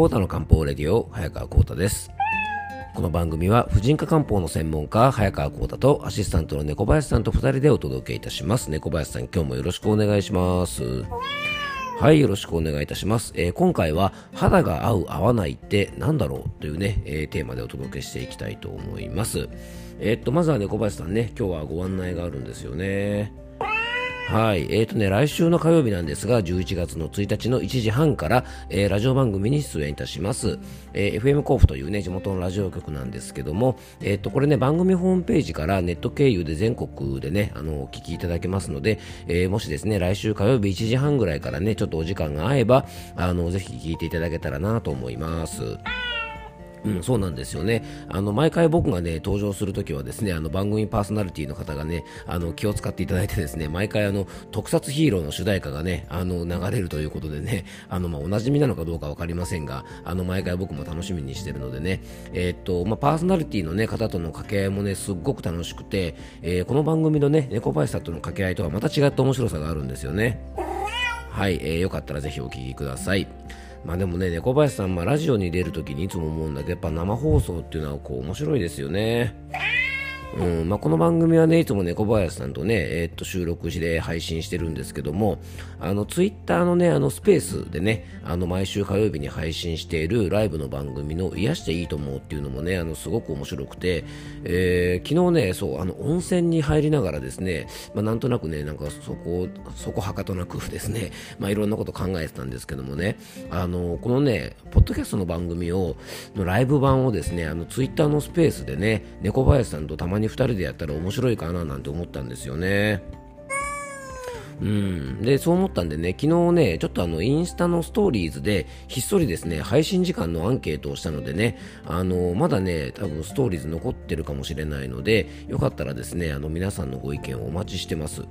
コータの漢方レディオ早川コータですこの番組は婦人科漢方の専門家早川コータとアシスタントの猫林さんと2人でお届けいたします猫林さん今日もよろしくお願いしますはい、よろしくお願いいたします。えー、今回は肌が合う合わないって何だろうというね、えー、テーマでお届けしていきたいと思います。えー、っと、まずは猫林さんね、今日はご案内があるんですよね。はい。えっ、ー、とね、来週の火曜日なんですが、11月の1日の1時半から、えー、ラジオ番組に出演いたします。えー、FM 甲府というね、地元のラジオ局なんですけども、えっ、と、これね、番組ホームページからネット経由で全国でね、あの、お聞きいただけますので、えもしですね、来週火曜日1時半ぐらいからね、ちょっとお時間が合えば、あの、ぜひ聞いていただけたらなと思います。うん、そうなんですよね。あの、毎回僕がね、登場するときはですね、あの、番組パーソナリティの方がね、あの、気を使っていただいてですね、毎回あの、特撮ヒーローの主題歌がね、あの、流れるということでね、あの、まあ、お馴染みなのかどうかわかりませんが、あの、毎回僕も楽しみにしてるのでね、えー、っと、まあ、パーソナリティのね、方との掛け合いもね、すっごく楽しくて、えー、この番組のね、猫林さんとの掛け合いとはまた違った面白さがあるんですよね。はい、えー、よかったらぜひお聴きください。まあでもね、猫林さん、まあ、ラジオに出るときにいつも思うんだけど、やっぱ生放送っていうのはこう面白いですよね。うんまあ、この番組はね、いつも猫林さんとね、えー、っと収録して配信してるんですけども、あの、ツイッターのね、あの、スペースでね、あの、毎週火曜日に配信しているライブの番組の癒していいと思うっていうのもね、あの、すごく面白くて、えー、昨日ね、そう、あの、温泉に入りながらですね、まあ、なんとなくね、なんかそこ、そこはかとなくですね、まあ、いろんなこと考えてたんですけどもね、あの、このね、ポッドキャストの番組を、のライブ版をですね、あの、ツイッターのスペースでね、猫林さんとたまにに2人でやったら面白いかななんて思ったんですよね。うん。で、そう思ったんでね、昨日ね、ちょっとあの、インスタのストーリーズで、ひっそりですね、配信時間のアンケートをしたのでね、あの、まだね、多分ストーリーズ残ってるかもしれないので、よかったらですね、あの、皆さんのご意見をお待ちしてます。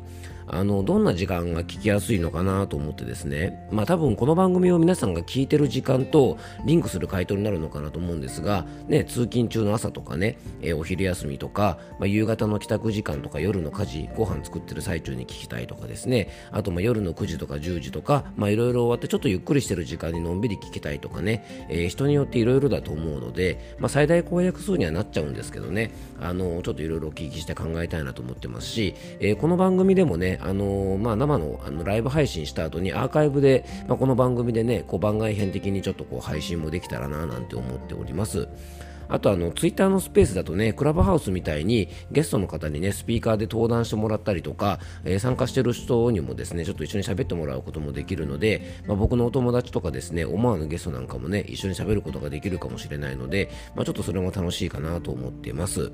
あの、どんな時間が聞きやすいのかなと思ってですね、まあ多分この番組を皆さんが聞いてる時間とリンクする回答になるのかなと思うんですが、ね、通勤中の朝とかね、えー、お昼休みとか、まあ、夕方の帰宅時間とか夜の家事、ご飯作ってる最中に聞きたいとかですね、あとまあ夜の9時とか10時とか、いろいろ終わってちょっとゆっくりしてる時間にのんびり聞きたいとかね、えー、人によっていろいろだと思うので、まあ最大公約数にはなっちゃうんですけどね、あの、ちょっといろいろお聞きして考えたいなと思ってますし、えー、この番組でもね、あのまあ生のあのライブ配信した後にアーカイブで、まあ、この番組でね、こう番外編的にちょっとこう配信もできたらななんて思っております。あとあの、ツイッターのスペースだとね、クラブハウスみたいにゲストの方にね、スピーカーで登壇してもらったりとか、えー、参加してる人にもですね、ちょっと一緒に喋ってもらうこともできるので、まあ、僕のお友達とかですね、思わぬゲストなんかもね、一緒に喋ることができるかもしれないので、まあ、ちょっとそれも楽しいかなと思っています。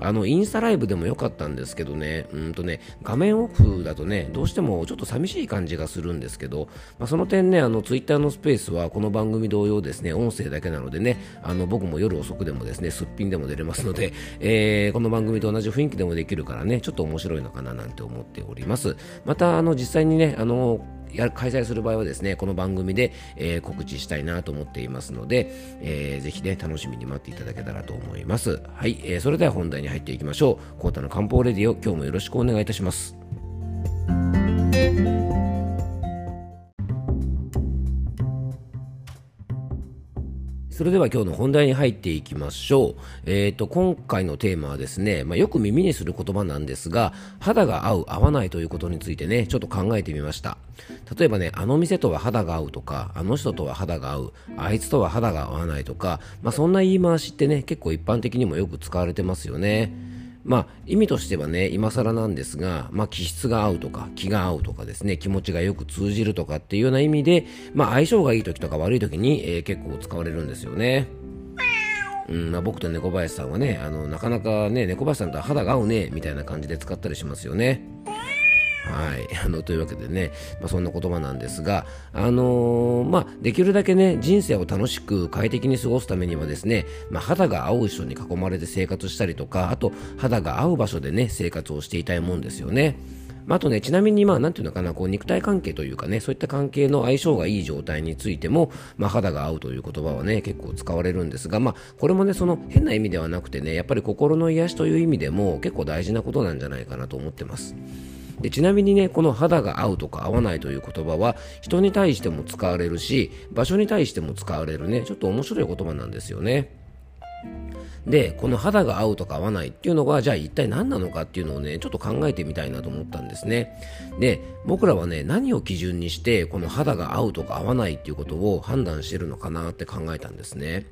あの、インスタライブでも良かったんですけどね、うんとね、画面オフだとね、どうしてもちょっと寂しい感じがするんですけど、まあ、その点ね、あの、ツイッターのスペースはこの番組同様ですね、音声だけなのでね、あの、僕も夜遅くでもですね、すっぴんでも出れますので、えー、この番組と同じ雰囲気でもできるからね、ちょっと面白いのかななんて思っております。また、あの、実際にね、あの、や開催する場合はですね、この番組で、えー、告知したいなと思っていますので、えー、ぜひね、楽しみに待っていただけたらと思います。はい、えー、それでは本題に入っていきましょう。コータの漢方レディオ、今日もよろしくお願いいたします。それでは今日の本題に入っていきましょう。えっ、ー、と、今回のテーマはですね、まあ、よく耳にする言葉なんですが、肌が合う、合わないということについてね、ちょっと考えてみました。例えばね、あの店とは肌が合うとか、あの人とは肌が合う、あいつとは肌が合わないとか、まあ、そんな言い回しってね、結構一般的にもよく使われてますよね。まあ、意味としてはね、今更なんですが、まあ、気質が合うとか、気が合うとかですね、気持ちがよく通じるとかっていうような意味で、まあ、相性がいい時とか悪い時に、えー、結構使われるんですよね。うんまあ、僕と猫林さんはね、あの、なかなかね、猫林さんとは肌が合うね、みたいな感じで使ったりしますよね。はい。あの、というわけでね、まあ、そんな言葉なんですが、あのー、まあ、できるだけね、人生を楽しく快適に過ごすためにはですね、まあ、肌が合う人に囲まれて生活したりとか、あと、肌が合う場所でね、生活をしていたいもんですよね。まあ、あとね、ちなみに、まあ、なんていうのかな、こう、肉体関係というかね、そういった関係の相性がいい状態についても、まあ、肌が合うという言葉はね、結構使われるんですが、まあ、これもね、その変な意味ではなくてね、やっぱり心の癒しという意味でも結構大事なことなんじゃないかなと思ってます。でちなみにねこの肌が合うとか合わないという言葉は人に対しても使われるし場所に対しても使われるねちょっと面白い言葉なんですよね。でこの肌が合うとか合わないっていうのがじゃあ一体何なのかっていうのをねちょっと考えてみたいなと思ったんですね。で僕らはね何を基準にしてこの肌が合うとか合わないっていうことを判断してるのかなって考えたんですね。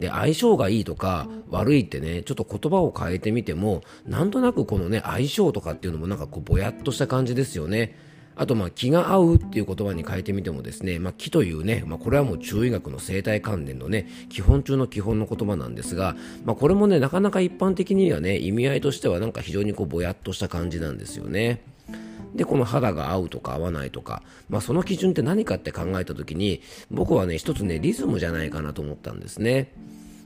で相性がいいとか悪いってねちょっと言葉を変えてみてもなんとなくこのね相性とかっていうのもなんかこうぼやっとした感じですよねあとまあ気が合うっていう言葉に変えてみてもですね、まあ、気というね、まあ、これはもう中医学の生態関連のね基本中の基本の言葉なんですが、まあ、これもねなかなか一般的にはね意味合いとしてはなんか非常にこうぼやっとした感じなんですよね。で、この肌が合うとか合わないとか、まあ、その基準って何かって考えた時に、僕はね、一つね、リズムじゃないかなと思ったんですね。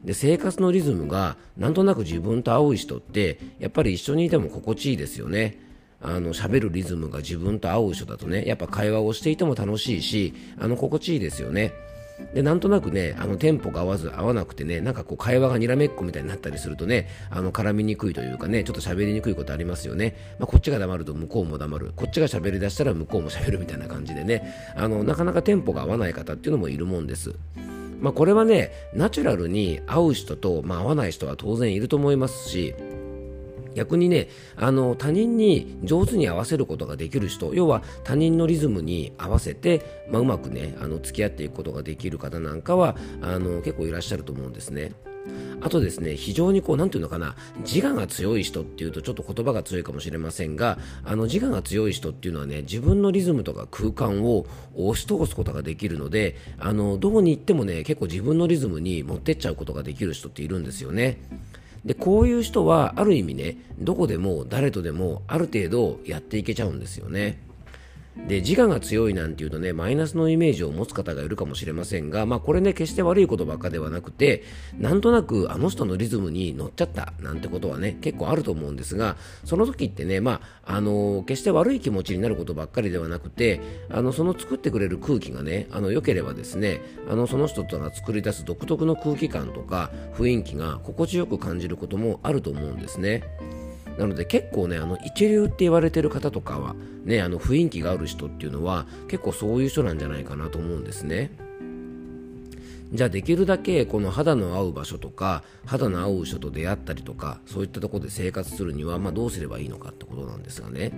で生活のリズムがなんとなく自分と合う人ってやっぱり一緒にいても心地いいですよね。あの喋るリズムが自分と合う人だとねやっぱ会話をしていても楽しいしあの心地いいですよね。でなんとなくねあのテンポが合わず合わなくてねなんかこう会話がにらめっこみたいになったりするとねあの絡みにくいというかねちょっと喋りにくいことありますよね、まあ、こっちが黙ると向こうも黙る。こっちが喋りだしたら向こうも喋るみたいな感じでね。あのなかなかテンポが合わない方っていうのもいるもんです。まあ、これはねナチュラルに合う人と、まあ、合わない人は当然いると思いますし逆にねあの他人に上手に合わせることができる人要は他人のリズムに合わせて、まあ、うまくねあの付き合っていくことができる方なんかはあの結構いらっしゃると思うんですね。あとですね、非常にこう、なんていうのかな、自我が強い人っていうとちょっと言葉が強いかもしれませんが、あの自我が強い人っていうのはね、自分のリズムとか空間を押し通すことができるので、あの、どこに行ってもね、結構自分のリズムに持ってっちゃうことができる人っているんですよね。で、こういう人は、ある意味ね、どこでも誰とでもある程度やっていけちゃうんですよね。で自我が強いなんていうとねマイナスのイメージを持つ方がいるかもしれませんが、まあ、これね決して悪いことばっかではなくてなんとなくあの人のリズムに乗っちゃったなんてことはね結構あると思うんですがその時ってね、まあ、あの決して悪い気持ちになることばっかりではなくてあのその作ってくれる空気がねあの良ければですねあのその人とが作り出す独特の空気感とか雰囲気が心地よく感じることもあると思うんですね。なので結構ねあの一流って言われてる方とかはねあの雰囲気がある人っていうのは結構そういう人なんじゃないかなと思うんですね。じゃあできるだけこの肌の合う場所とか肌の合う人と出会ったりとかそういったところで生活するには、まあ、どうすればいいのかってことなんですがね。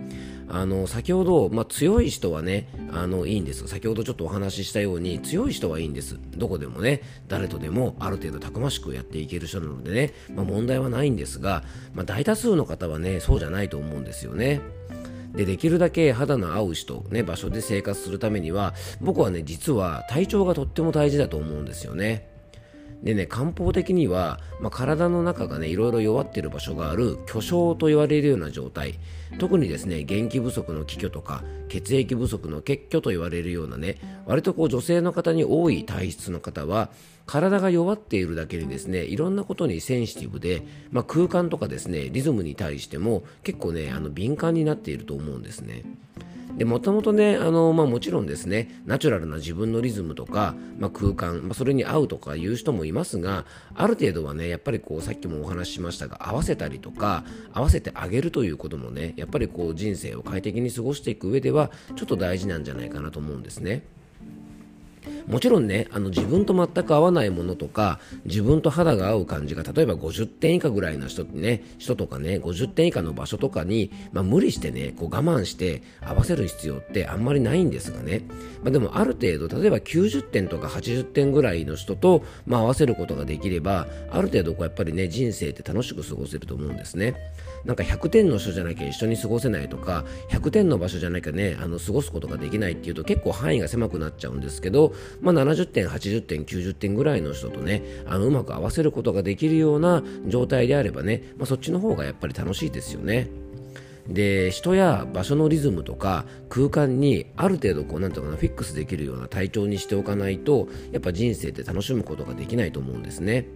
あの先ほど、まあ、強い人はねあのいいんです先ほどちょっとお話ししたように強い人はいいんです。どこでもね誰とでもある程度たくましくやっていける人なのでね、まあ、問題はないんですが、まあ、大多数の方はねそうじゃないと思うんですよね。でできるだけ肌の合う人、ね、場所で生活するためには僕はね実は体調がとっても大事だと思うんですよね。でね、漢方的には、まあ、体の中がね、いろいろ弱っている場所がある巨匠と言われるような状態、特にですね、元気不足の気虚とか、血液不足の血虚と言われるようなね、割とこう女性の方に多い体質の方は、体が弱っているだけにですね、いろんなことにセンシティブで、まあ、空間とかですね、リズムに対しても結構ね、あの敏感になっていると思うんですね。でもともとねあの、まあ、もちろんですねナチュラルな自分のリズムとか、まあ、空間、まあ、それに合うとかいう人もいますがある程度はねやっぱりこうさっきもお話ししましたが合わせたりとか合わせてあげるということもねやっぱりこう人生を快適に過ごしていく上ではちょっと大事なんじゃないかなと思うんですね。もちろんね、あの自分と全く合わないものとか、自分と肌が合う感じが、例えば50点以下ぐらいの人ね、人とかね、50点以下の場所とかに、まあ、無理してね、こう我慢して合わせる必要ってあんまりないんですがね、まあ、でもある程度、例えば90点とか80点ぐらいの人と、まあ、合わせることができれば、ある程度こうやっぱりね、人生って楽しく過ごせると思うんですね。なんか100点の人じゃなきゃ一緒に過ごせないとか100点の場所じゃなきゃねあの過ごすことができないっていうと結構範囲が狭くなっちゃうんですけど、まあ、70点80点90点ぐらいの人とねあのうまく合わせることができるような状態であればね、まあ、そっちの方がやっぱり楽しいですよね。で人や場所のリズムとか空間にある程度こうなんていうかなフィックスできるような体調にしておかないとやっぱ人生って楽しむことができないと思うんですね。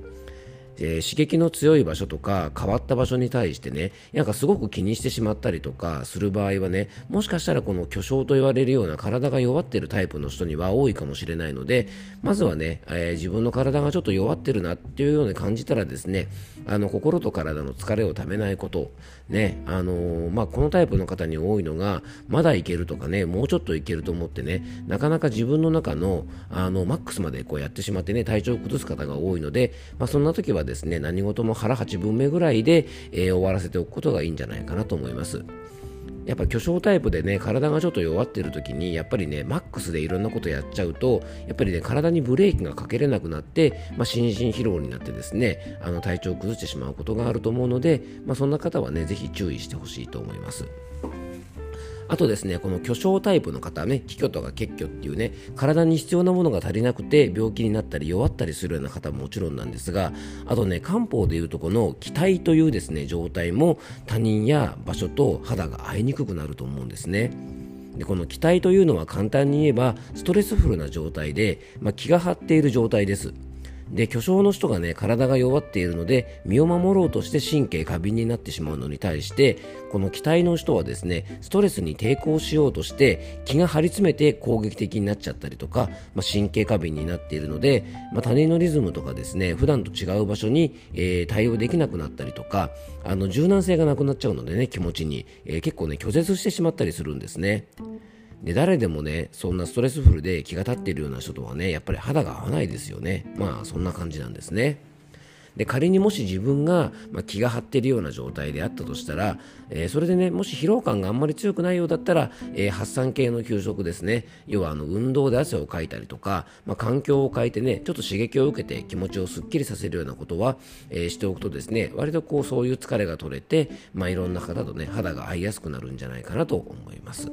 えー、刺激の強い場所とか変わった場所に対してねなんかすごく気にしてしまったりとかする場合はねもしかしたらこの巨匠と言われるような体が弱ってるタイプの人には多いかもしれないのでまずはね、えー、自分の体がちょっと弱ってるなっていうように感じたらですねあの心と体の疲れをためないことねあのー、まあ、このタイプの方に多いのがまだいけるとかねもうちょっといけると思ってねなかなか自分の中のあのマックスまでこうやってしまってね体調を崩す方が多いので、まあ、そんな時はですね何事も腹8分目ぐらいで、えー、終わらせておくことがいいんじゃないかなと思います。やっぱ巨匠タイプでね体がちょっと弱ってる時にやっぱりねマックスでいろんなことやっちゃうとやっぱりね体にブレーキがかけれなくなって、まあ、心身疲労になってですねあの体調を崩してしまうことがあると思うので、まあ、そんな方はねぜひ注意してほしいと思います。あとですね、この巨匠タイプの方ね、気虚とか血虚っていうね、体に必要なものが足りなくて病気になったり弱ったりするような方ももちろんなんですが、あとね、漢方でいうとこの気体というですね、状態も他人や場所と肌が合いにくくなると思うんですね。でこの気体というのは簡単に言えばストレスフルな状態で、まあ、気が張っている状態です。で巨匠の人がね体が弱っているので身を守ろうとして神経過敏になってしまうのに対してこの気体の人はですねストレスに抵抗しようとして気が張り詰めて攻撃的になっちゃったりとか、まあ、神経過敏になっているので、まあ、他人のリズムとかですね普段と違う場所に、えー、対応できなくなったりとかあの柔軟性がなくなっちゃうのでね気持ちに、えー、結構ね拒絶してしまったりするんですね。で誰でもねそんなストレスフルで気が立っているような人とはねやっぱり肌が合わないですよね。まあそんな感じなんですね。で仮にもし自分が、まあ、気が張っているような状態であったとしたら、えー、それでねもし疲労感があんまり強くないようだったら、えー、発散系の休息ですね。要はあの運動で汗をかいたりとか、まあ、環境を変えてねちょっと刺激を受けて気持ちをすっきりさせるようなことは、えー、しておくとですね割とこうそういう疲れが取れて、まあ、いろんな方とね肌が合いやすくなるんじゃないかなと思います。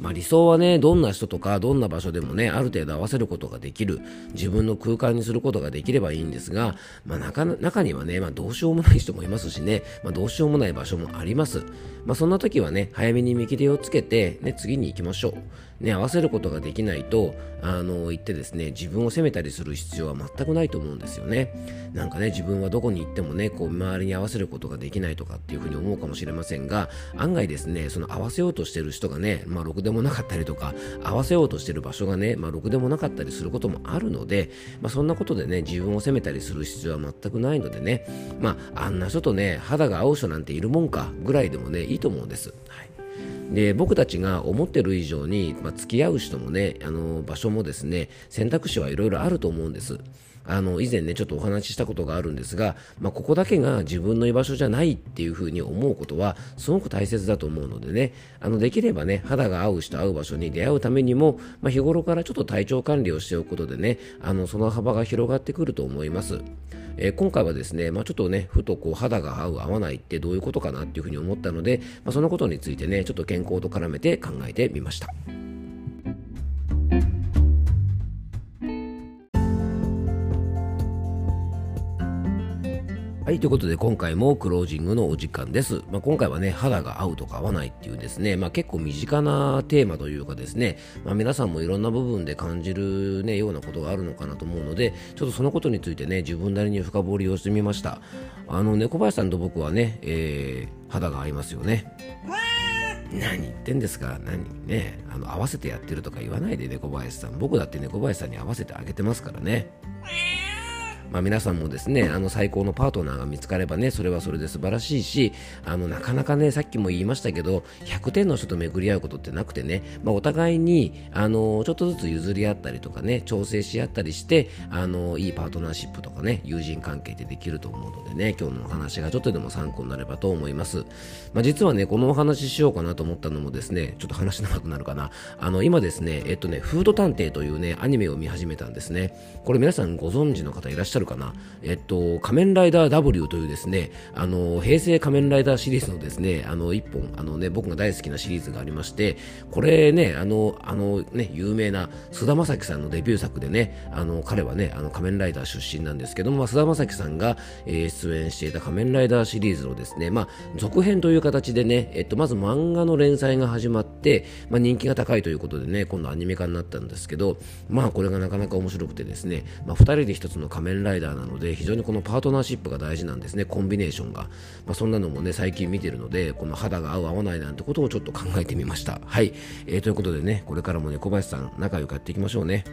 まあ、理想はねどんな人とかどんな場所でもねある程度合わせることができる自分の空間にすることができればいいんですが、まあ、中中にはね、まあ、どうしようもない人もいますしね、まあ、どうしようもない場所もあります、まあ、そんな時はね早めに見切りをつけて、ね、次に行きましょう。ね、合わせることができないと、あの、言ってですね、自分を責めたりする必要は全くないと思うんですよね。なんかね、自分はどこに行ってもね、こう、周りに合わせることができないとかっていうふうに思うかもしれませんが、案外ですね、その合わせようとしてる人がね、まあ、ろくでもなかったりとか、合わせようとしてる場所がね、まあ、ろくでもなかったりすることもあるので、まあ、そんなことでね、自分を責めたりする必要は全くないのでね、まあ、あんな人とね、肌が合う人なんているもんか、ぐらいでもね、いいと思うんです。はい。で僕たちが思ってる以上に、まあ、付き合う人もねあの場所もですね選択肢はいろいろあると思うんです。あの以前ねちょっとお話ししたことがあるんですが、まあ、ここだけが自分の居場所じゃないっていうふうに思うことはすごく大切だと思うのでねあのできればね肌が合う人合う場所に出会うためにも、まあ、日頃からちょっと体調管理をしておくことでねあのその幅が広がってくると思います。えー、今回はですね、まあ、ちょっとね、ふとこう肌が合う合わないってどういうことかなっていうふうに思ったので、まあ、そのことについてね、ちょっと健康と絡めて考えてみました。はい、ということで今回もクロージングのお時間です。まあ、今回はね、肌が合うとか合わないっていうですね、まあ、結構身近なテーマというかですね、まあ、皆さんもいろんな部分で感じるね、ようなことがあるのかなと思うので、ちょっとそのことについてね、自分なりに深掘りをしてみました。あの、猫林さんと僕はね、えー、肌が合いますよね。何言ってんですか？何？ねあの合わせてやってるとか言わないで猫林さん僕だって猫林さんに合わせてあげてますからねまあ、皆さんもですねあの最高のパートナーが見つかればねそれはそれで素晴らしいしあのなかなかねさっきも言いましたけど100点の人と巡り合うことってなくてね、まあ、お互いにあのちょっとずつ譲り合ったりとかね調整し合ったりしてあのいいパートナーシップとかね友人関係ってできると思うのでね今日のお話がちょっとでも参考になればと思います、まあ、実はねこのお話ししようかなと思ったのもですねちょっと話長くなるかな。あの今ですねえっとねフード探偵というねアニメを見始めたんですね。これ皆さんご存知の方いらっしゃるかな？えっと、仮面ライダー W というですね、あの、平成仮面ライダーシリーズのですね、あの、一本、あのね、僕が大好きなシリーズがありまして、これね、あの、あのね、有名な菅田将暉さんのデビュー作でね、あの、彼はね、あの、仮面ライダー出身なんですけども、菅田将暉さんが、えー、出演していた仮面ライダーシリーズのですね、まあ、続編という形でね、えっと、まず漫画の連載が始まって、まあ、人気が高いということでね、今度アニメ化になったんですけど、まあ、これがなかなか面白くてですね、まあ、二人で一つの仮面ライダーライダーなので非常にこのパートナーシップが大事なんですねコンビネーションが、まあ、そんなのもね最近見てるのでこの肌が合う合わないなんてことをちょっと考えてみましたはい、えー、ということでねこれからもね小林さん仲良くやっていきましょうね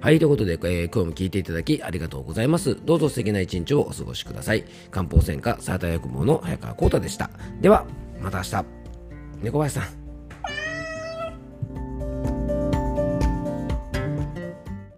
はい、ということで、えー、今日も聞いていただきありがとうございます。どうぞ素敵な一日をお過ごしください。漢方専科サーター薬房の早川幸太でした。では、また明日。猫林さん。